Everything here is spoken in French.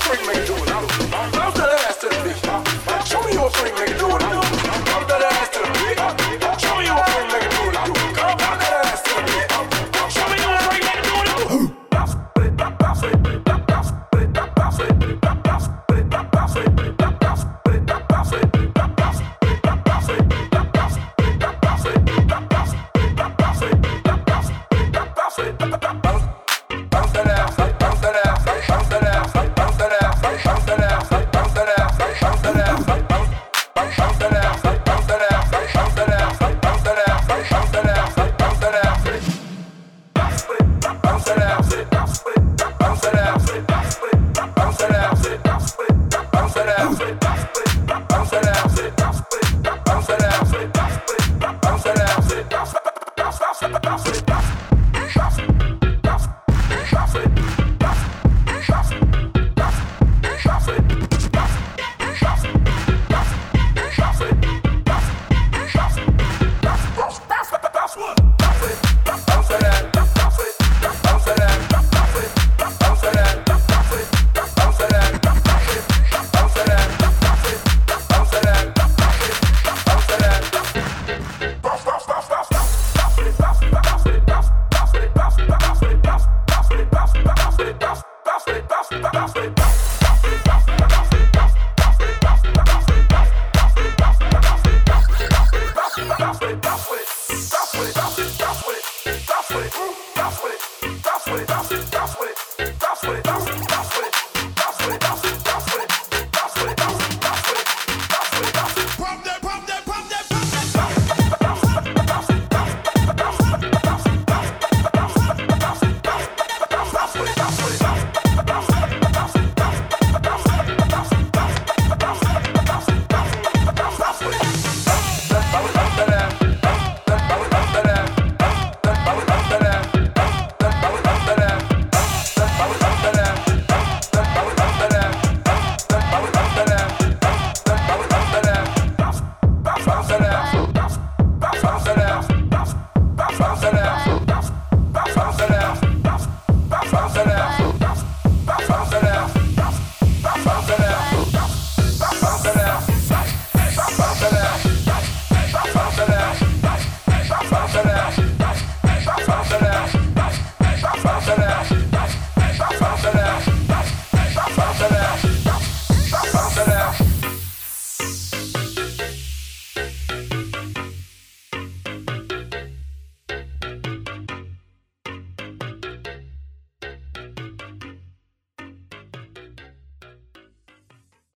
Bounce it, bounce it, bounce bounce it, Bounce with it.